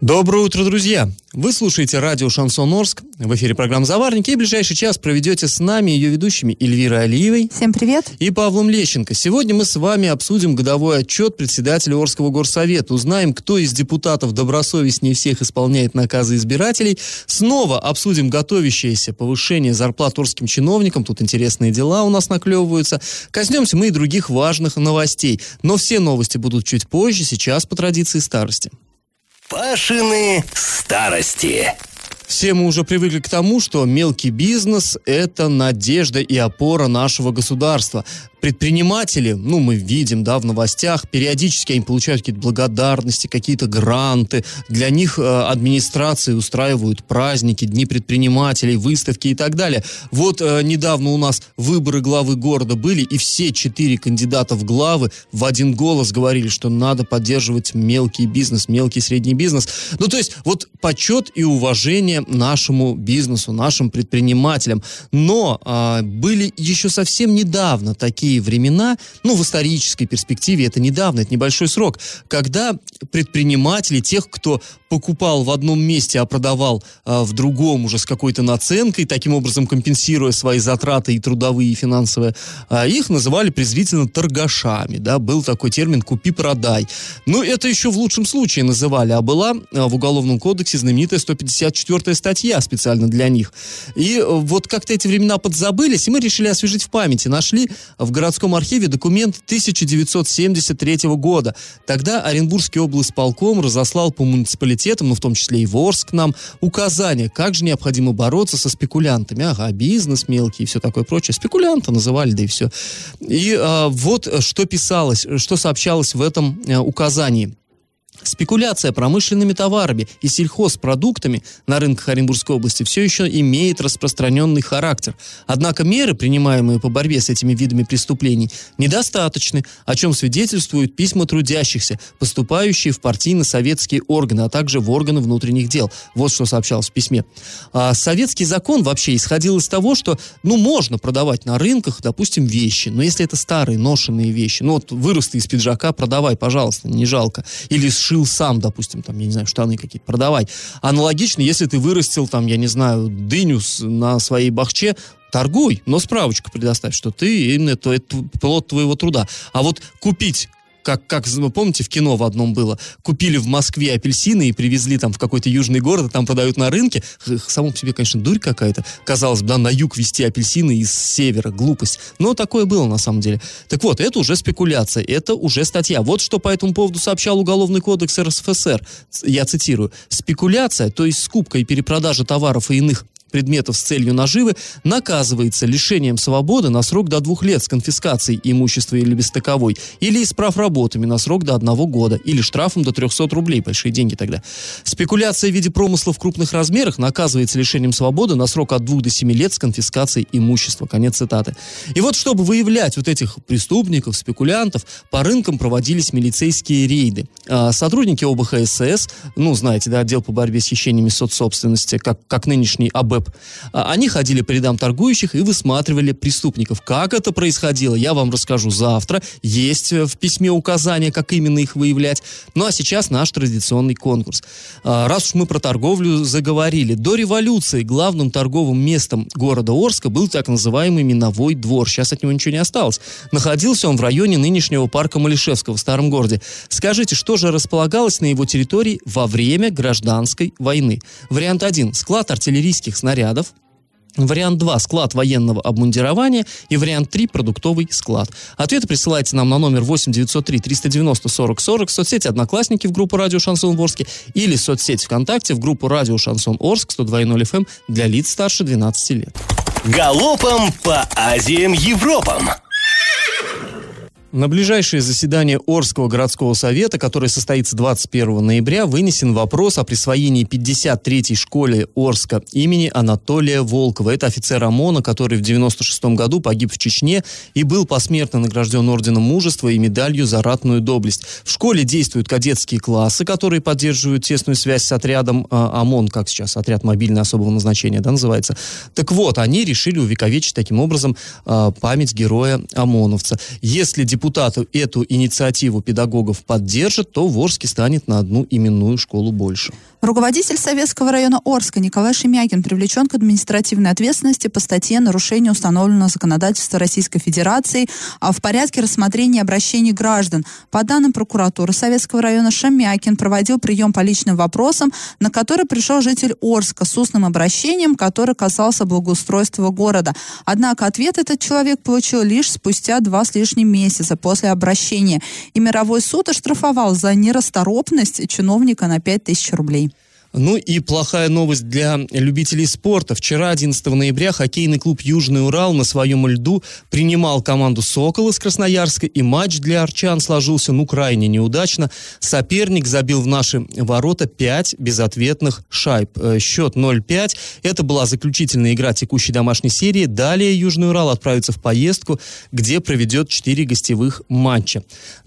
Доброе утро, друзья! Вы слушаете радио «Шансон Орск». В эфире программа «Заварники». И ближайший час проведете с нами ее ведущими Эльвирой Алиевой. Всем привет. И Павлом Лещенко. Сегодня мы с вами обсудим годовой отчет председателя Орского горсовета. Узнаем, кто из депутатов добросовестнее всех исполняет наказы избирателей. Снова обсудим готовящееся повышение зарплат орским чиновникам. Тут интересные дела у нас наклевываются. Коснемся мы и других важных новостей. Но все новости будут чуть позже, сейчас по традиции старости. Пашины старости. Все мы уже привыкли к тому, что мелкий бизнес – это надежда и опора нашего государства предприниматели, ну, мы видим, да, в новостях, периодически они получают какие-то благодарности, какие-то гранты. Для них э, администрации устраивают праздники, дни предпринимателей, выставки и так далее. Вот э, недавно у нас выборы главы города были, и все четыре кандидата в главы в один голос говорили, что надо поддерживать мелкий бизнес, мелкий и средний бизнес. Ну, то есть, вот почет и уважение нашему бизнесу, нашим предпринимателям. Но э, были еще совсем недавно такие такие времена, ну, в исторической перспективе, это недавно, это небольшой срок, когда предприниматели, тех, кто покупал в одном месте, а продавал а, в другом уже с какой-то наценкой, таким образом компенсируя свои затраты и трудовые, и финансовые, а, их называли презвительно торгашами, да, был такой термин «купи-продай». Ну, это еще в лучшем случае называли, а была а, в Уголовном кодексе знаменитая 154 статья специально для них. И э, вот как-то эти времена подзабылись, и мы решили освежить в памяти. Нашли в городском архиве документ 1973 года. Тогда Оренбургский облсполком разослал по муниципалитетам, ну в том числе и в Орск нам, указания, как же необходимо бороться со спекулянтами. Ага, бизнес мелкий и все такое прочее. Спекулянта называли, да и все. И а, вот что писалось, что сообщалось в этом а, указании. Спекуляция промышленными товарами и сельхозпродуктами на рынках Оренбургской области все еще имеет распространенный характер. Однако меры, принимаемые по борьбе с этими видами преступлений, недостаточны, о чем свидетельствуют письма трудящихся, поступающие в партийно-советские органы, а также в органы внутренних дел. Вот что сообщалось в письме. А советский закон вообще исходил из того, что, ну, можно продавать на рынках, допустим, вещи, но если это старые, ношенные вещи, ну, вот вырос ты из пиджака, продавай, пожалуйста, не жалко. Или с шил сам, допустим, там, я не знаю, штаны какие-то продавай. Аналогично, если ты вырастил, там, я не знаю, дыню на своей бахче, торгуй, но справочку предоставь, что ты именно это, это плод твоего труда. А вот купить как, как вы помните, в кино в одном было, купили в Москве апельсины и привезли там в какой-то южный город, и там продают на рынке. Само по себе, конечно, дурь какая-то. Казалось бы, да, на юг везти апельсины из севера, глупость. Но такое было на самом деле. Так вот, это уже спекуляция, это уже статья. Вот что по этому поводу сообщал Уголовный кодекс РСФСР. Я цитирую. Спекуляция, то есть скупка и перепродажа товаров и иных предметов с целью наживы наказывается лишением свободы на срок до двух лет с конфискацией имущества или без таковой, или исправ работами на срок до одного года, или штрафом до 300 рублей, большие деньги тогда. Спекуляция в виде промысла в крупных размерах наказывается лишением свободы на срок от двух до семи лет с конфискацией имущества. Конец цитаты. И вот, чтобы выявлять вот этих преступников, спекулянтов, по рынкам проводились милицейские рейды. А сотрудники ОБХСС, ну, знаете, да, отдел по борьбе с хищениями соцсобственности, как, как нынешний АБ КГБ. А, они ходили по рядам торгующих и высматривали преступников. Как это происходило, я вам расскажу завтра. Есть э, в письме указания, как именно их выявлять. Ну а сейчас наш традиционный конкурс. А, раз уж мы про торговлю заговорили, до революции главным торговым местом города Орска был так называемый Миновой двор. Сейчас от него ничего не осталось. Находился он в районе нынешнего парка Малишевского в старом городе. Скажите, что же располагалось на его территории во время гражданской войны? Вариант 1. Склад артиллерийских снарядов снарядов, Вариант 2 – склад военного обмундирования. И вариант 3 – продуктовый склад. Ответы присылайте нам на номер 8 903 390 40 40 в соцсети «Одноклассники» в группу «Радио Шансон Орске» или в соцсети ВКонтакте в группу «Радио Шансон Орск» 102.0 FM для лиц старше 12 лет. Галопом по Азиям Европам! На ближайшее заседание Орского городского совета, которое состоится 21 ноября, вынесен вопрос о присвоении 53-й школе Орска имени Анатолия Волкова. Это офицер ОМОНа, который в 96 году погиб в Чечне и был посмертно награжден Орденом Мужества и медалью за ратную доблесть. В школе действуют кадетские классы, которые поддерживают тесную связь с отрядом э, ОМОН, как сейчас, отряд мобильного особого назначения, да, называется. Так вот, они решили увековечить таким образом э, память героя ОМОНовца. Если депутаты эту инициативу педагогов поддержат, то в Орске станет на одну именную школу больше. Руководитель Советского района Орска Николай Шемякин привлечен к административной ответственности по статье «Нарушение установленного законодательства Российской Федерации а в порядке рассмотрения обращений граждан». По данным прокуратуры Советского района Шемякин проводил прием по личным вопросам, на который пришел житель Орска с устным обращением, который касался благоустройства города. Однако ответ этот человек получил лишь спустя два с лишним месяца после обращения. И мировой суд оштрафовал за нерасторопность чиновника на 5000 рублей. Ну и плохая новость для любителей спорта. Вчера, 11 ноября, хоккейный клуб «Южный Урал» на своем льду принимал команду «Сокол» из Красноярска, и матч для арчан сложился, ну, крайне неудачно. Соперник забил в наши ворота 5 безответных шайб. Э, счет 0-5. Это была заключительная игра текущей домашней серии. Далее «Южный Урал» отправится в поездку, где проведет 4 гостевых матча.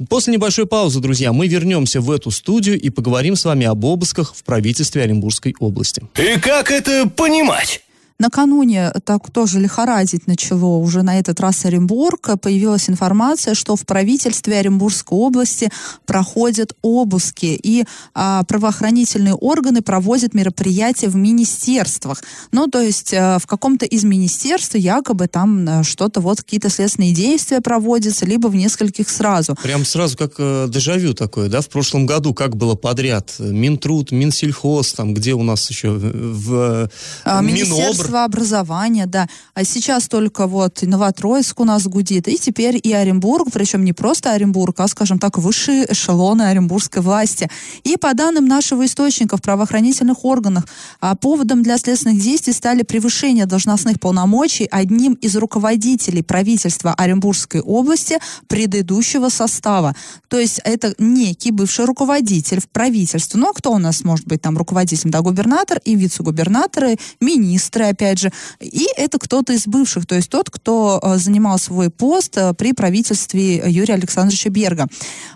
После небольшой паузы, друзья, мы вернемся в эту студию и поговорим с вами об обысках в правительстве правительстве Оренбургской области. И как это понимать? Накануне так тоже лихорадить начало уже на этот раз Оренбург. Появилась информация, что в правительстве Оренбургской области проходят обыски, и а, правоохранительные органы проводят мероприятия в министерствах. Ну, то есть а, в каком-то из министерств якобы там а, что-то, вот какие-то следственные действия проводятся, либо в нескольких сразу. Прям сразу как э, дежавю такое, да? В прошлом году как было подряд? Минтруд, Минсельхоз, там где у нас еще в а, Минобр Министерство образования, да. А сейчас только вот Новотроицк у нас гудит, и теперь и Оренбург, причем не просто Оренбург, а, скажем так, высшие эшелоны оренбургской власти. И по данным нашего источника в правоохранительных органах, а поводом для следственных действий стали превышение должностных полномочий одним из руководителей правительства Оренбургской области предыдущего состава. То есть это некий бывший руководитель в правительстве. Ну, а кто у нас может быть там руководителем? Да, губернатор и вице-губернаторы, министры, опять же. И это кто-то из бывших, то есть тот, кто э, занимал свой пост э, при правительстве Юрия Александровича Берга.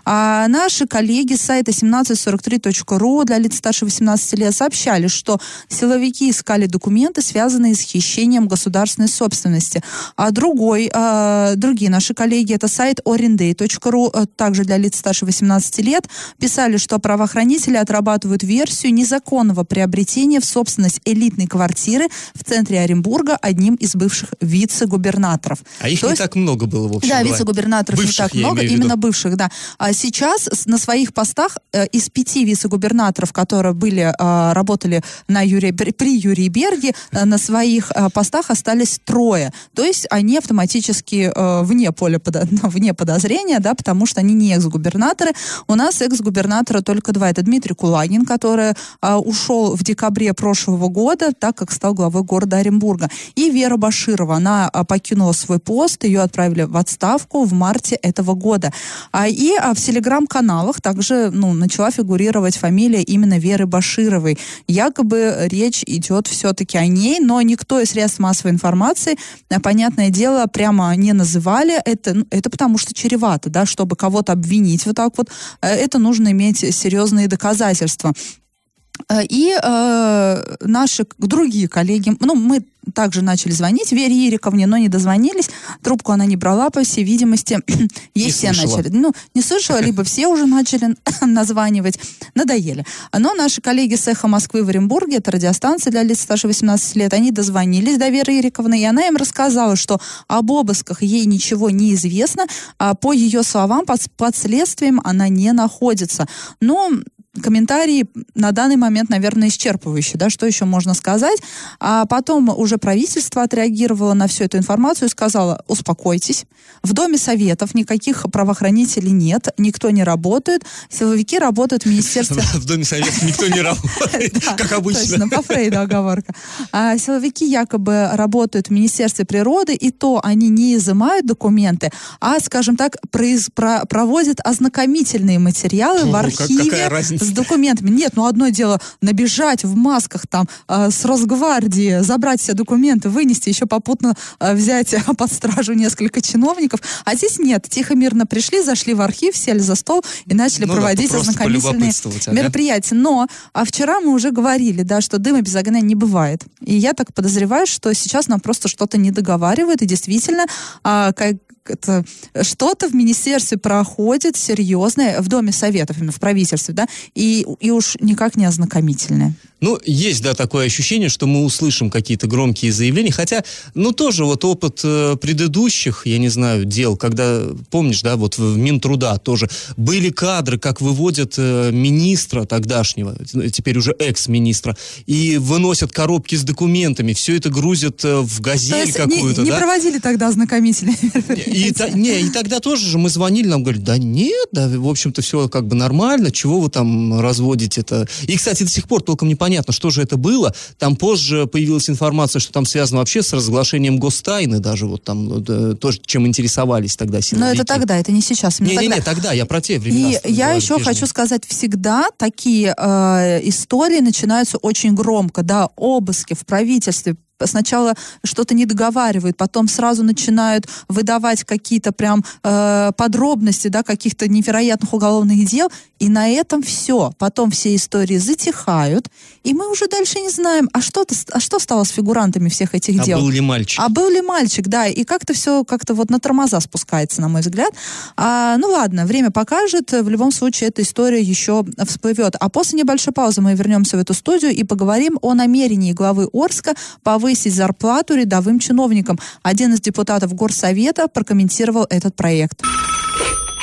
А наши коллеги с сайта 1743.ru для лиц старше 18 лет сообщали, что силовики искали документы, связанные с хищением государственной собственности. А другой, а, другие наши коллеги, это сайт orinday.ru, также для лиц старше 18 лет, писали, что правоохранители отрабатывают версию незаконного приобретения в собственность элитной квартиры в центре Оренбурга одним из бывших вице-губернаторов. А их То не есть, так много было, в общем. Да, вице-губернаторов не так много, именно бывших, да. А сейчас на своих постах э, из пяти вице-губернаторов, которые были, э, работали на Юрии, при Юрии Берге, э, на своих э, постах остались трое. То есть они автоматически э, вне поля, подо, вне подозрения, да, потому что они не экс-губернаторы. У нас экс-губернатора только два. Это Дмитрий Кулагин, который э, ушел в декабре прошлого года, так как стал главой города города Оренбурга. И Вера Баширова, она а, покинула свой пост, ее отправили в отставку в марте этого года. А, и а, в телеграм-каналах также ну, начала фигурировать фамилия именно Веры Башировой. Якобы речь идет все-таки о ней, но никто из средств массовой информации, понятное дело, прямо не называли. Это, ну, это потому что чревато, да, чтобы кого-то обвинить вот так вот, э, это нужно иметь серьезные доказательства. Э, и э, наши другие коллеги, ну, мы также начали звонить Вере Ириковне, но не дозвонились. Трубку она не брала, по всей видимости. Ей все слышала. начали. Ну, не слышала, либо все уже начали названивать. Надоели. Но наши коллеги с «Эхо Москвы» в Оренбурге, это радиостанция для лиц старше 18 лет, они дозвонились до Веры Ириковны, и она им рассказала, что об обысках ей ничего не известно, а по ее словам, под, под следствием она не находится. Но комментарии на данный момент, наверное, исчерпывающие, да, что еще можно сказать. А потом уже правительство отреагировало на всю эту информацию и сказало, успокойтесь, в Доме Советов никаких правоохранителей нет, никто не работает, силовики работают в Министерстве... В Доме Советов никто не работает, как обычно. Точно, по Фрейду оговорка. А силовики якобы работают в Министерстве природы, и то они не изымают документы, а, скажем так, проводят ознакомительные материалы в архиве с документами. Нет, ну одно дело набежать в масках там э, с Росгвардии, забрать все документы, вынести, еще попутно э, взять под стражу несколько чиновников. А здесь нет. Тихо, мирно пришли, зашли в архив, сели за стол и начали ну, проводить да, ознакомительные ага. мероприятия. Но а вчера мы уже говорили, да, что дыма без огня не бывает. И я так подозреваю, что сейчас нам просто что-то не договаривают, и действительно, а, как это что-то в министерстве проходит серьезное, в Доме Советов, именно в правительстве, да, и, и уж никак не ознакомительное. Ну, есть, да, такое ощущение, что мы услышим какие-то громкие заявления, хотя, ну, тоже вот опыт э, предыдущих, я не знаю, дел, когда, помнишь, да, вот в Минтруда тоже были кадры, как выводят э, министра тогдашнего, теперь уже экс-министра, и выносят коробки с документами, все это грузят э, в газель какую-то, не, не да? проводили тогда ознакомительные и, та, не, и тогда тоже же мы звонили, нам говорили, да нет, да, в общем-то, все как бы нормально, чего вы там разводите это. И, кстати, до сих пор толком непонятно, что же это было. Там позже появилась информация, что там связано вообще с разглашением гостайны, даже вот там да, тоже, чем интересовались тогда силовики. Но это тогда, это не сейчас. Не, не, не, тогда, я про те времена. И я еще прежние. хочу сказать, всегда такие э, истории начинаются очень громко, да, обыски в правительстве, сначала что-то не договаривают, потом сразу начинают выдавать какие-то прям э, подробности, да, каких-то невероятных уголовных дел, и на этом все. Потом все истории затихают, и мы уже дальше не знаем, а что, а что стало с фигурантами всех этих а дел. А был ли мальчик? А был ли мальчик, да, и как-то все как-то вот на тормоза спускается, на мой взгляд. А, ну ладно, время покажет, в любом случае эта история еще всплывет. А после небольшой паузы мы вернемся в эту студию и поговорим о намерении главы Орска повысить зарплату рядовым чиновникам. Один из депутатов Горсовета прокомментировал этот проект.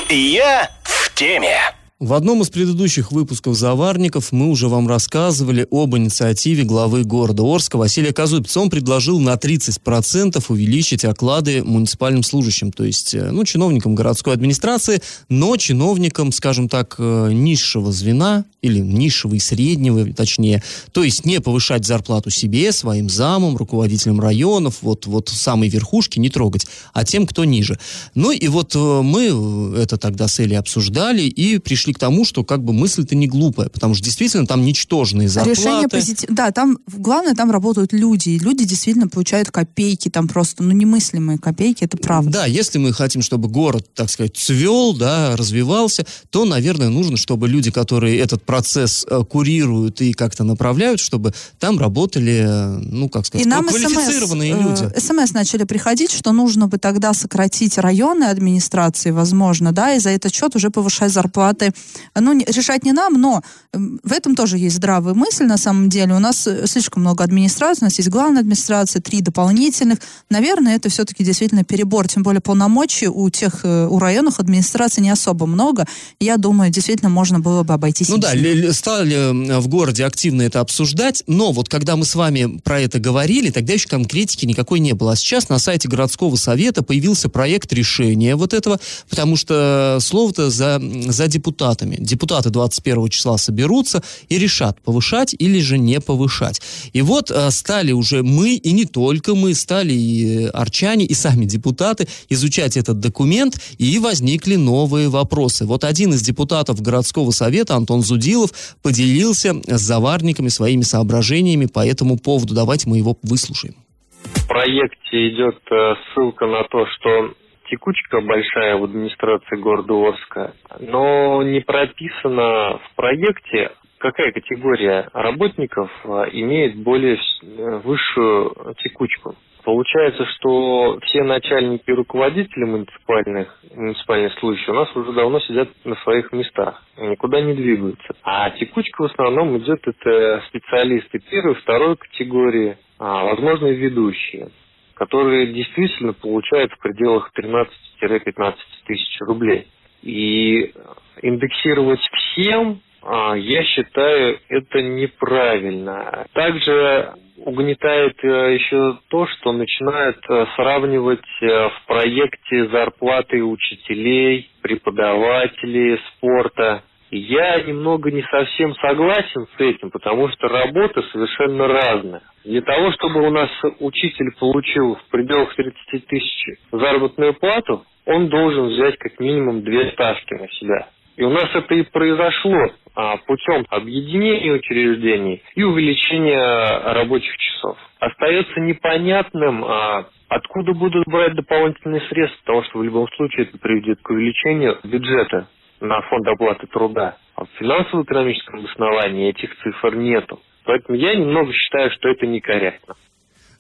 Я в теме. В одном из предыдущих выпусков «Заварников» мы уже вам рассказывали об инициативе главы города Орска Василия Казупица. Он предложил на 30% увеличить оклады муниципальным служащим, то есть э, ну, чиновникам городской администрации, но чиновникам, скажем так, э, низшего звена или низшего и среднего, точнее, то есть не повышать зарплату себе, своим замам, руководителям районов, вот, вот самой верхушки не трогать, а тем, кто ниже. Ну и вот э, мы это тогда с Элей обсуждали и пришли к тому, что как бы мысль-то не глупая, потому что действительно там ничтожные зарплаты. Решение позитив... Да, там главное, там работают люди, и люди действительно получают копейки, там просто, ну, немыслимые копейки, это правда. Да, если мы хотим, чтобы город, так сказать, цвел, да, развивался, то, наверное, нужно, чтобы люди, которые этот процесс э, курируют и как-то направляют, чтобы там работали, э, ну, как сказать, и нам квалифицированные СМС, люди. Э, СМС начали приходить, что нужно бы тогда сократить районы администрации, возможно, да, и за этот счет уже повышать зарплаты ну, решать не нам, но в этом тоже есть здравая мысль на самом деле. У нас э, слишком много администраций, у нас есть главная администрация, три дополнительных. Наверное, это все-таки действительно перебор, тем более полномочий у тех, э, у районных администраций не особо много. Я думаю, действительно можно было бы обойтись. Ну да, стали в городе активно это обсуждать, но вот когда мы с вами про это говорили, тогда еще конкретики никакой не было. А сейчас на сайте городского совета появился проект решения вот этого, потому что слово-то за, за депутат депутатами. Депутаты 21 числа соберутся и решат, повышать или же не повышать. И вот э, стали уже мы, и не только мы, стали и арчане, и сами депутаты изучать этот документ, и возникли новые вопросы. Вот один из депутатов городского совета, Антон Зудилов, поделился с заварниками своими соображениями по этому поводу. Давайте мы его выслушаем. В проекте идет э, ссылка на то, что текучка большая в администрации города Орска, но не прописано в проекте, какая категория работников а, имеет более э, высшую текучку. Получается, что все начальники и руководители муниципальных, муниципальных служащих у нас уже давно сидят на своих местах, никуда не двигаются. А текучка в основном идет это специалисты первой, второй категории, а, возможно, ведущие которые действительно получают в пределах 13-15 тысяч рублей. И индексировать всем а, я считаю это неправильно. Также угнетает э, еще то, что начинают э, сравнивать э, в проекте зарплаты учителей, преподавателей спорта. Я немного не совсем согласен с этим, потому что работа совершенно разная. Для того, чтобы у нас учитель получил в пределах 30 тысяч заработную плату, он должен взять как минимум две ставки на себя. И у нас это и произошло а, путем объединения учреждений и увеличения рабочих часов. Остается непонятным, а, откуда будут брать дополнительные средства, потому что в любом случае это приведет к увеличению бюджета на фонд оплаты труда. А в финансово-экономическом основании этих цифр нету. Поэтому я немного считаю, что это некорректно.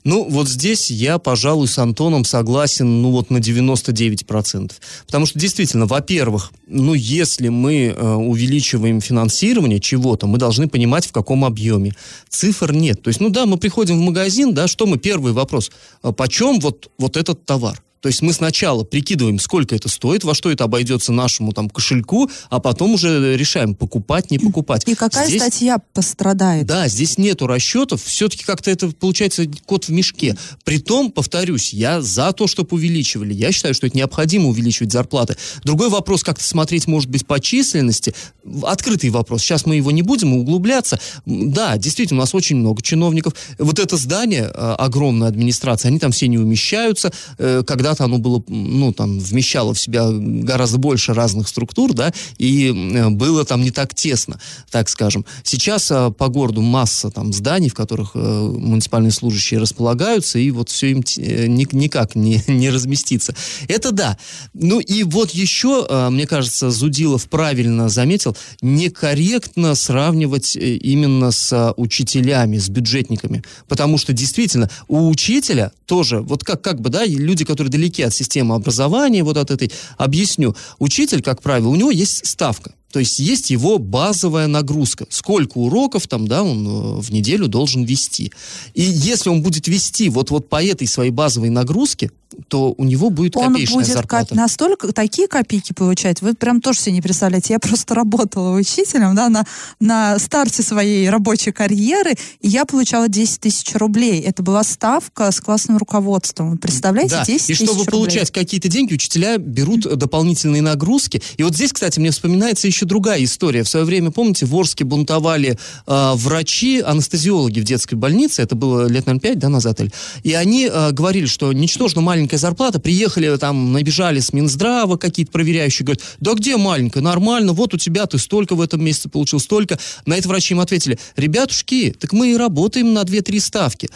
Ну, вот здесь я, пожалуй, с Антоном согласен, ну, вот на 99%. Потому что, действительно, во-первых, ну, если мы э, увеличиваем финансирование чего-то, мы должны понимать, в каком объеме. Цифр нет. То есть, ну, да, мы приходим в магазин, да, что мы, первый вопрос, а почем вот, вот этот товар? То есть мы сначала прикидываем, сколько это стоит, во что это обойдется нашему там кошельку, а потом уже решаем, покупать, не покупать. И какая здесь, статья пострадает? Да, здесь нету расчетов, все-таки как-то это получается кот в мешке. Притом, повторюсь, я за то, чтобы увеличивали. Я считаю, что это необходимо увеличивать зарплаты. Другой вопрос, как-то смотреть, может быть, по численности. Открытый вопрос. Сейчас мы его не будем углубляться. Да, действительно, у нас очень много чиновников. Вот это здание, а, огромная администрация, они там все не умещаются. Э, когда когда-то оно было, ну, там, вмещало в себя гораздо больше разных структур, да, и э, было там не так тесно, так скажем. Сейчас а, по городу масса там зданий, в которых а, муниципальные служащие располагаются, и вот все им э, ни, никак не, не разместится. Это да. Ну и вот еще, мне кажется, Зудилов правильно заметил, некорректно сравнивать именно с учителями, с бюджетниками, потому что действительно у учителя тоже, вот как, как бы, да, люди, которые далеко далеки от системы образования, вот от этой, объясню. Учитель, как правило, у него есть ставка. То есть есть его базовая нагрузка. Сколько уроков там, да, он э, в неделю должен вести. И если он будет вести вот, вот по этой своей базовой нагрузке, то у него будет он копеечная будет зарплата. Коп- настолько такие копейки получать, вы прям тоже себе не представляете. Я просто работала учителем, да, на, на старте своей рабочей карьеры, и я получала 10 тысяч рублей. Это была ставка с классным руководством. Вы представляете, да. 10 И чтобы рублей. получать какие-то деньги, учителя берут дополнительные нагрузки. И вот здесь, кстати, мне вспоминается еще другая история. В свое время, помните, в Орске бунтовали э, врачи, анестезиологи в детской больнице, это было лет, наверное, 5 да, назад, и они э, говорили, что ничтожно маленькая маленькая зарплата, приехали там, набежали с Минздрава какие-то проверяющие, говорят, да где маленькая, нормально, вот у тебя ты столько в этом месяце получил, столько. На это врачи им ответили, ребятушки, так мы и работаем на 2-3 ставки.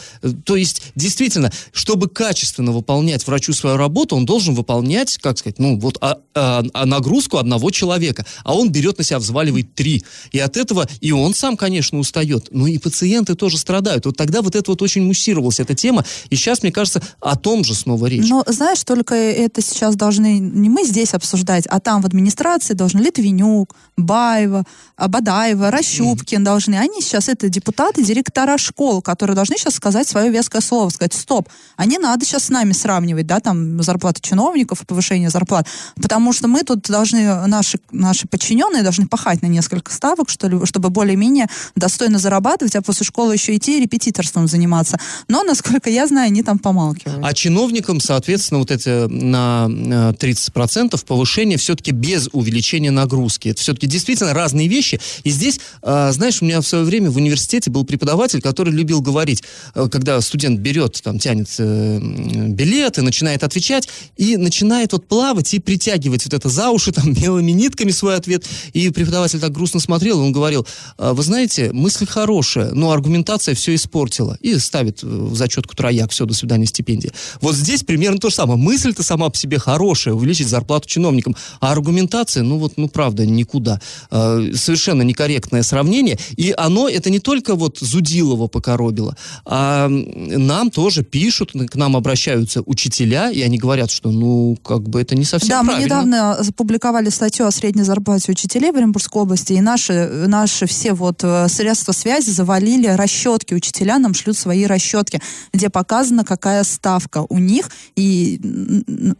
То есть, действительно, чтобы качественно выполнять врачу свою работу, он должен выполнять, как сказать, ну вот а, а, а нагрузку одного человека, а он берет на себя, взваливает три. И от этого и он сам, конечно, устает, но и пациенты тоже страдают. Вот тогда вот это вот очень муссировалась эта тема, и сейчас, мне кажется, о том же снова речь. Но, знаешь, только это сейчас должны не мы здесь обсуждать, а там в администрации должны Литвинюк, Баева, Бадаева, Рощупкин mm-hmm. должны. Они сейчас это депутаты, директора школ, которые должны сейчас сказать свое веское слово, сказать, стоп, а не надо сейчас с нами сравнивать, да, там, зарплаты чиновников и повышение зарплат, потому что мы тут должны, наши, наши подчиненные должны пахать на несколько ставок, что ли, чтобы более-менее достойно зарабатывать, а после школы еще идти репетиторством заниматься. Но, насколько я знаю, они там помалкивают. А чиновникам, соответственно, вот это на 30% э, повышение все-таки без увеличения нагрузки. Это все-таки действительно разные вещи. И здесь, э, знаешь, у меня в свое время в университете был преподаватель, который любил говорить, э, когда студент берет, там, тянет билет и начинает отвечать, и начинает вот плавать и притягивать вот это за уши, там, белыми нитками свой ответ. И преподаватель так грустно смотрел, он говорил, вы знаете, мысль хорошая, но аргументация все испортила. И ставит в зачетку трояк, все, до свидания, стипендия. Вот здесь примерно то же самое. Мысль-то сама по себе хорошая, увеличить зарплату чиновникам, а аргументация, ну вот, ну правда, никуда. Э, совершенно некорректное сравнение. И оно, это не только вот Зудилова покоробило, а нам тоже пишут, к нам обращаются учителя, и они говорят, что, ну, как бы это не совсем да, правильно. мы недавно опубликовали статью о средней зарплате учителей в Оренбургской области, и наши, наши все вот э, средства связи завалили расчетки. Учителя нам шлют свои расчетки, где показано, какая ставка у них И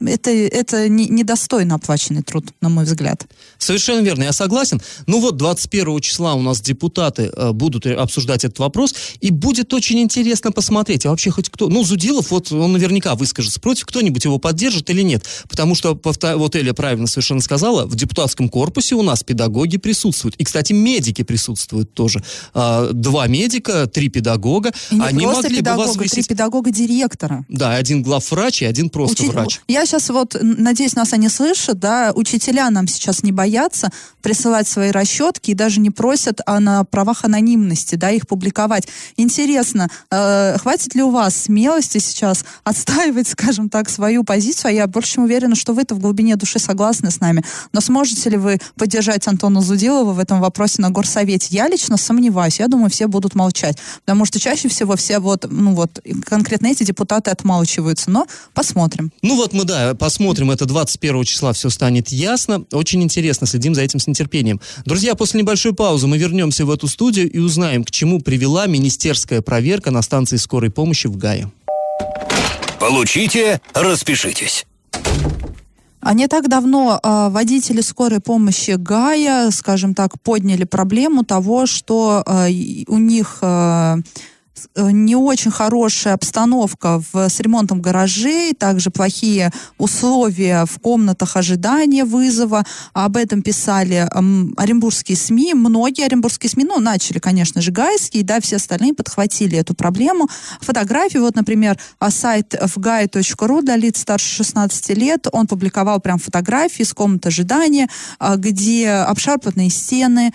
это, это не, недостойно оплаченный труд, на мой взгляд. Совершенно верно, я согласен. Ну вот 21 числа у нас депутаты э, будут обсуждать этот вопрос, и будет очень интересно посмотреть, а вообще хоть кто... Ну, Зудилов, вот он наверняка выскажется против, кто-нибудь его поддержит или нет. Потому что, вот Эля правильно совершенно сказала, в депутатском корпусе у нас педагоги присутствуют. И, кстати, медики присутствуют тоже. А, два медика, три педагога. И не Они просто могли педагога, бы возвысить... три педагога-директора. Да, один главврач и один просто Учи... врач. Я сейчас вот, надеюсь, нас они слышат, да, учителя нам сейчас не боятся присылать свои расчетки и даже не просят а на правах анонимности, да, их публиковать. Интересно, э, хватит ли у вас смелости сейчас отстаивать, скажем так, свою позицию? А я больше чем уверена, что вы-то в глубине души согласны с нами. Но сможете ли вы поддержать Антона Зудилова в этом вопросе на горсовете? Я лично сомневаюсь. Я думаю, все будут молчать. Потому что чаще всего все вот, ну вот, конкретно эти депутаты отмалчиваются. Но посмотрим. Ну вот мы, да, посмотрим. Это 21 числа все станет ясно. Очень интересно. Следим за этим с нетерпением. Друзья, после небольшой паузы мы вернемся в эту студию и узнаем, к чему привела министерская проверка на станции скорой помощи в Гае. Получите, распишитесь. А не так давно э, водители скорой помощи Гая, скажем так, подняли проблему того, что э, у них э, не очень хорошая обстановка в, с ремонтом гаражей, также плохие условия в комнатах ожидания вызова. Об этом писали эм, оренбургские СМИ. Многие оренбургские СМИ, ну, начали, конечно же, гайские, да, все остальные подхватили эту проблему. Фотографии, вот, например, а сайт fguy.ru для лиц старше 16 лет, он публиковал прям фотографии с комнаты ожидания, а, где обшарпанные стены, Э,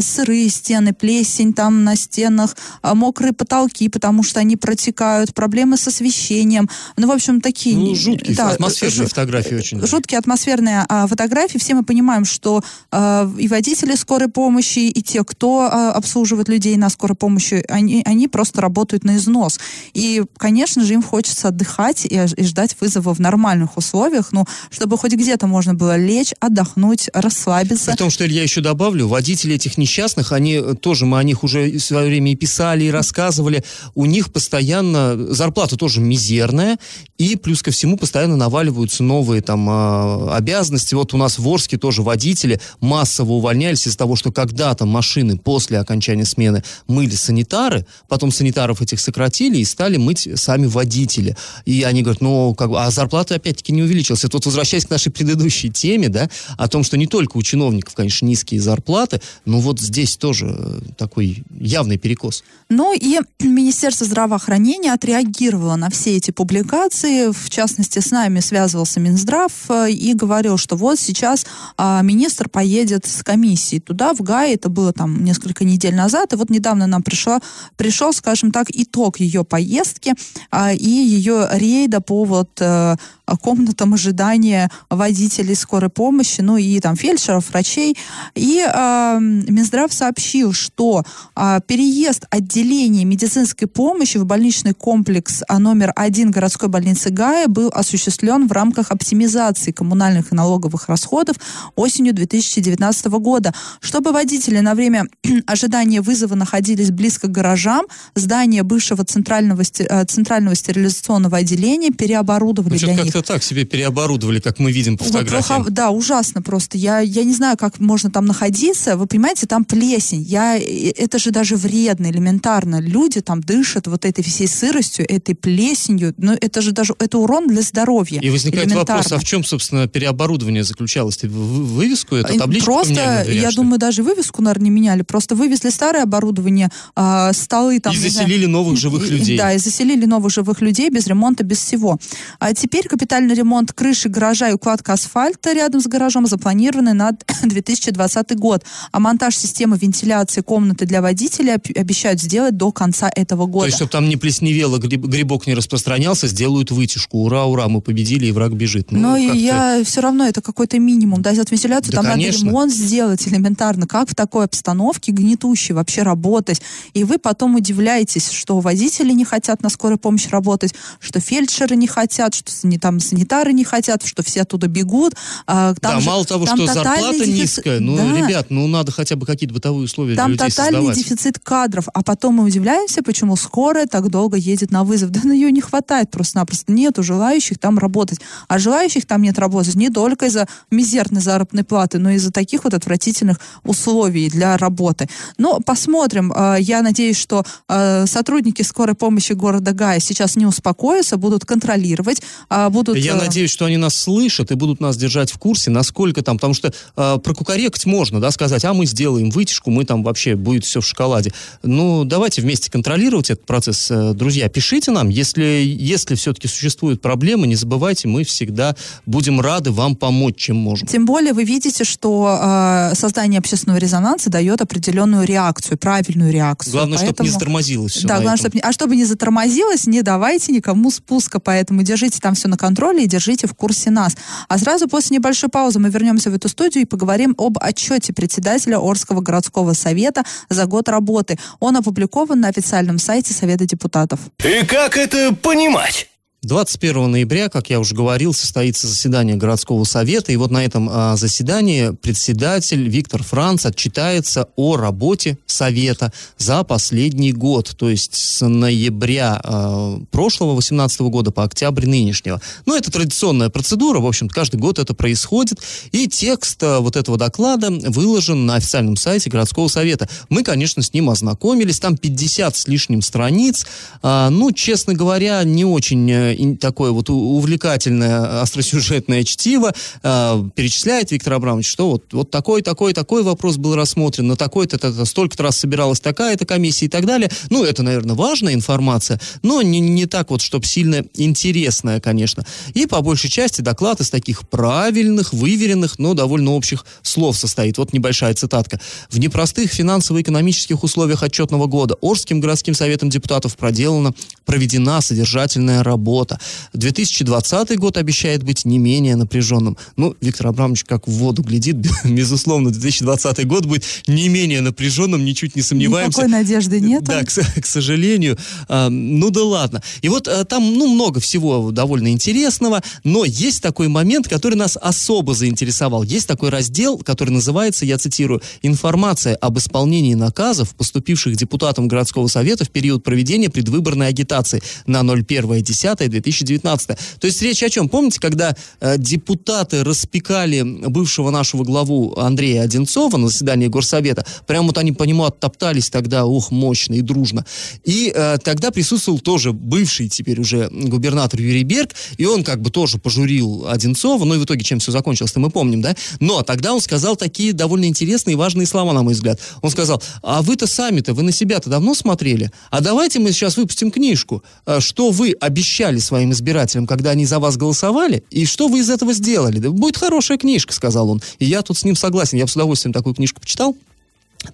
сырые стены, плесень там на стенах, э, мокрые потолки, потому что они протекают, проблемы с освещением. Ну, в общем, такие... Ну, жуткие, да, атмосферные ж, фотографии очень. Жуткие атмосферные а, фотографии. Все мы понимаем, что а, и водители скорой помощи, и те, кто а, обслуживает людей на скорой помощи, они, они просто работают на износ. И, конечно же, им хочется отдыхать и, и ждать вызова в нормальных условиях, ну, чтобы хоть где-то можно было лечь, отдохнуть, расслабиться. При том, что я еще добавлю, водители этих этих несчастных, они э, тоже, мы о них уже в свое время и писали, и рассказывали, у них постоянно, зарплата тоже мизерная, и плюс ко всему постоянно наваливаются новые там э, обязанности. Вот у нас в Орске тоже водители массово увольнялись из-за того, что когда-то машины после окончания смены мыли санитары, потом санитаров этих сократили и стали мыть сами водители. И они говорят, ну, как бы, а зарплата опять-таки не увеличилась. Это вот возвращаясь к нашей предыдущей теме, да, о том, что не только у чиновников, конечно, низкие зарплаты, но ну вот здесь тоже э, такой явный перекос. Ну и Министерство здравоохранения отреагировало на все эти публикации. В частности, с нами связывался Минздрав э, и говорил, что вот сейчас а, министр поедет с комиссией туда, в ГАИ. Это было там несколько недель назад. И вот недавно нам пришла, пришел, скажем так, итог ее поездки а, и ее рейда по вот а, комнатам ожидания водителей скорой помощи, ну и там фельдшеров, врачей. И э, Минздрав сообщил, что э, переезд отделения медицинской помощи в больничный комплекс а, номер один городской больницы Гая был осуществлен в рамках оптимизации коммунальных и налоговых расходов осенью 2019 года. Чтобы водители на время ожидания вызова находились близко к гаражам, здание бывшего центрального, э, центрального стерилизационного отделения переоборудовали ну, для них как-то так себе переоборудовали, как мы видим по фотографиям. Да, ужасно просто. Я, я не знаю, как можно там находиться. Вы понимаете, там плесень. Я, это же даже вредно, элементарно. Люди там дышат вот этой всей сыростью, этой плесенью. Но это же даже это урон для здоровья. И возникает вопрос, а в чем, собственно, переоборудование заключалось? Вывеску, это табличку Просто, поменяли, я думаю, даже вывеску, наверное, не меняли. Просто вывезли старое оборудование, э, столы там... И заселили знаю, новых живых людей. Да, и заселили новых живых людей без ремонта, без всего. А теперь капитан капитальный ремонт крыши гаража и укладка асфальта рядом с гаражом запланированы на 2020 год. А монтаж системы вентиляции комнаты для водителей обещают сделать до конца этого года. То есть, чтобы там не плесневело, грибок не распространялся, сделают вытяжку. Ура, ура, мы победили, и враг бежит. Ну, Но я все равно, это какой-то минимум. Да, сделать вентиляцию, да, там конечно. надо ремонт сделать элементарно. Как в такой обстановке гнетущей вообще работать? И вы потом удивляетесь, что водители не хотят на скорой помощи работать, что фельдшеры не хотят, что не там там санитары не хотят, что все оттуда бегут. А, там да, же, мало того, что зарплата дефицит... низкая, ну, да. ребят, ну надо хотя бы какие-то бытовые условия там для людей тотальный создавать. дефицит кадров, а потом мы удивляемся, почему скорая так долго едет на вызов. Да на ее не хватает просто-напросто. Нету желающих там работать. А желающих там нет работать не только из-за мизерной заработной платы, но и из-за таких вот отвратительных условий для работы. Но посмотрим. А, я надеюсь, что а, сотрудники скорой помощи города Гая сейчас не успокоятся, будут контролировать, а, будут... Я э, надеюсь, что они нас слышат и будут нас держать в курсе, насколько там, потому что прокукарекать можно, да, сказать, а мы сделаем вытяжку, мы там вообще будет все в шоколаде. Ну, давайте вместе контролировать этот процесс. Э, друзья, пишите нам, если, если все-таки существуют проблемы, не забывайте, мы всегда будем рады вам помочь, чем можем. Тем более вы видите, что э, создание общественного резонанса дает определенную реакцию, правильную реакцию. Главное, Поэтому... чтобы не затормозилось все. Да, главное, чтобы... А чтобы не затормозилось, не давайте никому спуска, поэтому держите там все на контроле и держите в курсе нас. А сразу после небольшой паузы мы вернемся в эту студию и поговорим об отчете председателя Орского городского совета за год работы. Он опубликован на официальном сайте Совета депутатов. И как это понимать? 21 ноября, как я уже говорил, состоится заседание городского совета, и вот на этом а, заседании председатель Виктор Франц отчитается о работе совета за последний год, то есть с ноября а, прошлого 18 года по октябрь нынешнего. Ну, это традиционная процедура, в общем каждый год это происходит, и текст а, вот этого доклада выложен на официальном сайте городского совета. Мы, конечно, с ним ознакомились, там 50 с лишним страниц, ну, честно говоря, не очень э, такое вот увлекательное остросюжетное чтиво, э, перечисляет Виктор Абрамович, что вот, вот такой, такой, такой вопрос был рассмотрен, на такой-то, то столько-то раз собиралась такая-то комиссия и так далее. Ну, это, наверное, важная информация, но не, не так вот, чтобы сильно интересная, конечно. И по большей части доклад из таких правильных, выверенных, но довольно общих слов состоит. Вот небольшая цитатка. В непростых финансово-экономических условиях отчетного года Орским городским советом депутатов проделана, проведена содержательная работа работа. 2020 год обещает быть не менее напряженным. Ну, Виктор Абрамович как в воду глядит, безусловно, 2020 год будет не менее напряженным, ничуть не сомневаемся. Никакой надежды нет. Да, к, к сожалению. А, ну да ладно. И вот а, там, ну, много всего довольно интересного, но есть такой момент, который нас особо заинтересовал. Есть такой раздел, который называется, я цитирую, «Информация об исполнении наказов, поступивших депутатам городского совета в период проведения предвыборной агитации на 01.10 2019. То есть речь о чем? Помните, когда э, депутаты распекали бывшего нашего главу Андрея Одинцова на заседании Горсовета, прямо вот они по нему оттоптались тогда, ух, мощно и дружно. И э, тогда присутствовал тоже бывший теперь уже губернатор Юрий Берг, и он как бы тоже пожурил Одинцова, ну и в итоге чем все закончилось-то мы помним, да? Но тогда он сказал такие довольно интересные и важные слова, на мой взгляд. Он сказал, а вы-то сами-то, вы на себя-то давно смотрели? А давайте мы сейчас выпустим книжку, э, что вы обещали своим избирателям, когда они за вас голосовали, и что вы из этого сделали? Да будет хорошая книжка, сказал он. И я тут с ним согласен, я бы с удовольствием такую книжку почитал.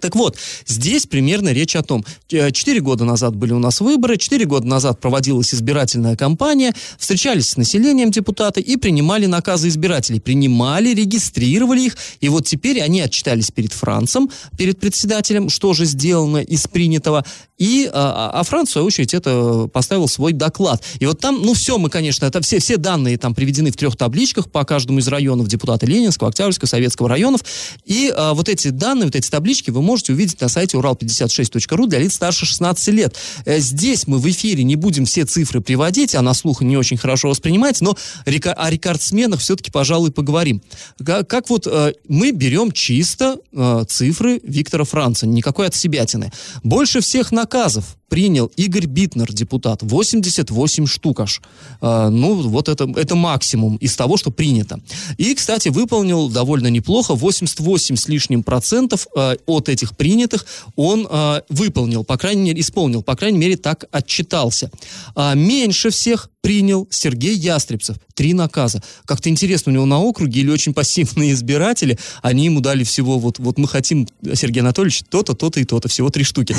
Так вот, здесь примерно речь о том. Э, четыре года назад были у нас выборы, четыре года назад проводилась избирательная кампания, встречались с населением депутаты и принимали наказы избирателей. Принимали, регистрировали их, и вот теперь они отчитались перед Францем, перед председателем, что же сделано из принятого, и, а, а, а Франц, в свою очередь, это поставил свой доклад. И вот там, ну, все мы, конечно, это все, все данные там приведены в трех табличках по каждому из районов депутата Ленинского, Октябрьского, Советского районов. И а, вот эти данные, вот эти таблички вы можете увидеть на сайте урал56.ру для лиц старше 16 лет. Э, здесь мы в эфире не будем все цифры приводить, а на слух не очень хорошо воспринимать, но о рекордсменах все-таки, пожалуй, поговорим. Как, вот э, мы берем чисто э, цифры Виктора Франца, никакой от себятины. Больше всех наказов принял Игорь Битнер, депутат, 88 штук аж. Э, ну, вот это, это максимум из того, что принято. И, кстати, выполнил довольно неплохо, 88 с лишним процентов э, от этих принятых он э, выполнил, по крайней мере, исполнил, по крайней мере, так отчитался. А меньше всех принял Сергей Ястребцев. Три наказа. Как-то интересно, у него на округе или очень пассивные избиратели, они ему дали всего, вот, вот мы хотим, Сергей Анатольевич, то-то, то-то и то-то, всего три штуки.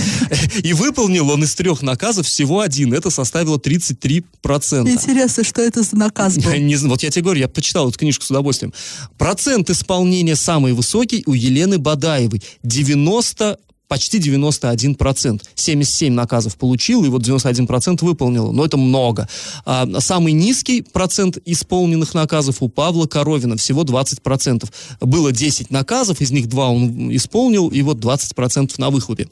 И выполнил он из трех наказов всего один. Это составило 33%. Интересно, что это за наказ был? Не, вот я тебе говорю, я почитал эту книжку с удовольствием. Процент исполнения самый высокий у Елены Бадаевой. 90 почти 91%. 77 наказов получил, и вот 91% выполнил. Но это много. А самый низкий процент исполненных наказов у Павла Коровина, всего 20%. Было 10 наказов, из них 2 он исполнил, и вот 20% на выхлопе.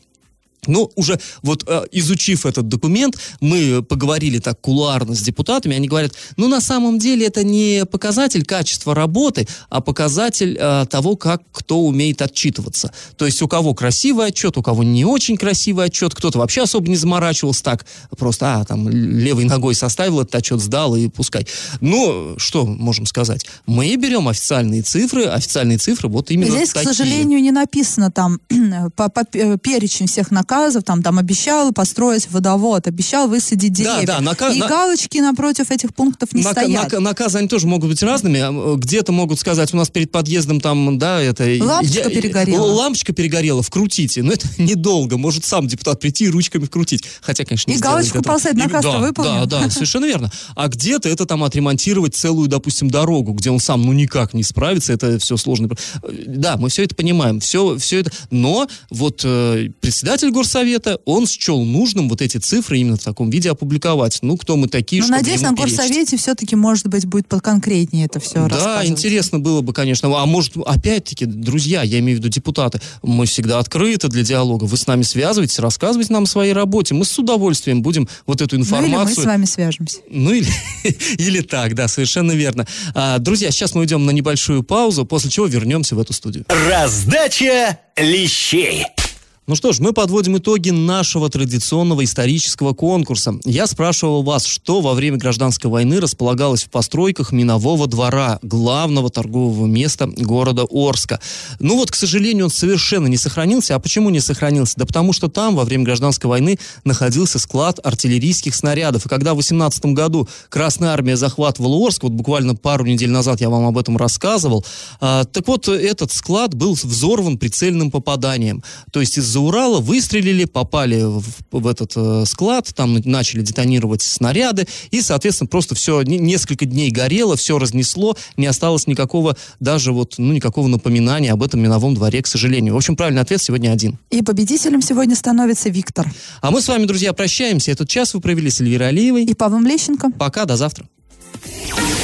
Ну, уже вот э, изучив этот документ, мы поговорили так кулуарно с депутатами, они говорят, ну, на самом деле это не показатель качества работы, а показатель э, того, как кто умеет отчитываться. То есть у кого красивый отчет, у кого не очень красивый отчет, кто-то вообще особо не заморачивался так, просто, а, там, левой ногой составил этот отчет, сдал и пускай. Ну, что можем сказать? Мы берем официальные цифры, официальные цифры вот именно Здесь, такие. к сожалению, не написано там по, по, перечень всех наказов, наказов, там, там обещал построить водовод, обещал высадить деревья. Да, да, наказ, и на... галочки напротив этих пунктов не на... стоят. На... Наказы, они тоже могут быть разными. А, где-то могут сказать, у нас перед подъездом там, да, это... Лампочка я... перегорела. Лампочка перегорела, вкрутите. Но это недолго. Может сам депутат прийти и ручками вкрутить. Хотя, конечно, не И галочку поставить, наказ да, выполнен. Да, да, совершенно верно. А где-то это там отремонтировать целую, допустим, дорогу, где он сам, ну, никак не справится, это все сложно. Да, мы все это понимаем, все, все это. Но вот э, председатель горсовета, он счел нужным вот эти цифры именно в таком виде опубликовать. Ну, кто мы такие, ну, надеюсь, на горсовете все-таки, может быть, будет поконкретнее это все Да, интересно было бы, конечно. А может, опять-таки, друзья, я имею в виду депутаты, мы всегда открыты для диалога. Вы с нами связываетесь, рассказывайте нам о своей работе. Мы с удовольствием будем вот эту информацию... Ну, или мы с вами свяжемся. Ну, или, или так, да, совершенно верно. А, друзья, сейчас мы уйдем на небольшую паузу, после чего вернемся в эту студию. Раздача лещей. Ну что ж, мы подводим итоги нашего традиционного исторического конкурса. Я спрашивал вас, что во время гражданской войны располагалось в постройках Минового двора, главного торгового места города Орска. Ну вот, к сожалению, он совершенно не сохранился. А почему не сохранился? Да потому что там во время гражданской войны находился склад артиллерийских снарядов. И когда в 18 году Красная Армия захватывала Орск, вот буквально пару недель назад я вам об этом рассказывал, а, так вот, этот склад был взорван прицельным попаданием. То есть из из-за Урала выстрелили, попали в, в этот э, склад, там начали детонировать снаряды, и, соответственно, просто все несколько дней горело, все разнесло, не осталось никакого даже вот, ну, никакого напоминания об этом миновом дворе, к сожалению. В общем, правильный ответ сегодня один. И победителем сегодня становится Виктор. А мы с вами, друзья, прощаемся. Этот час вы провели с Эльвирой Алиевой. И Павлом Лещенко. Пока, до завтра.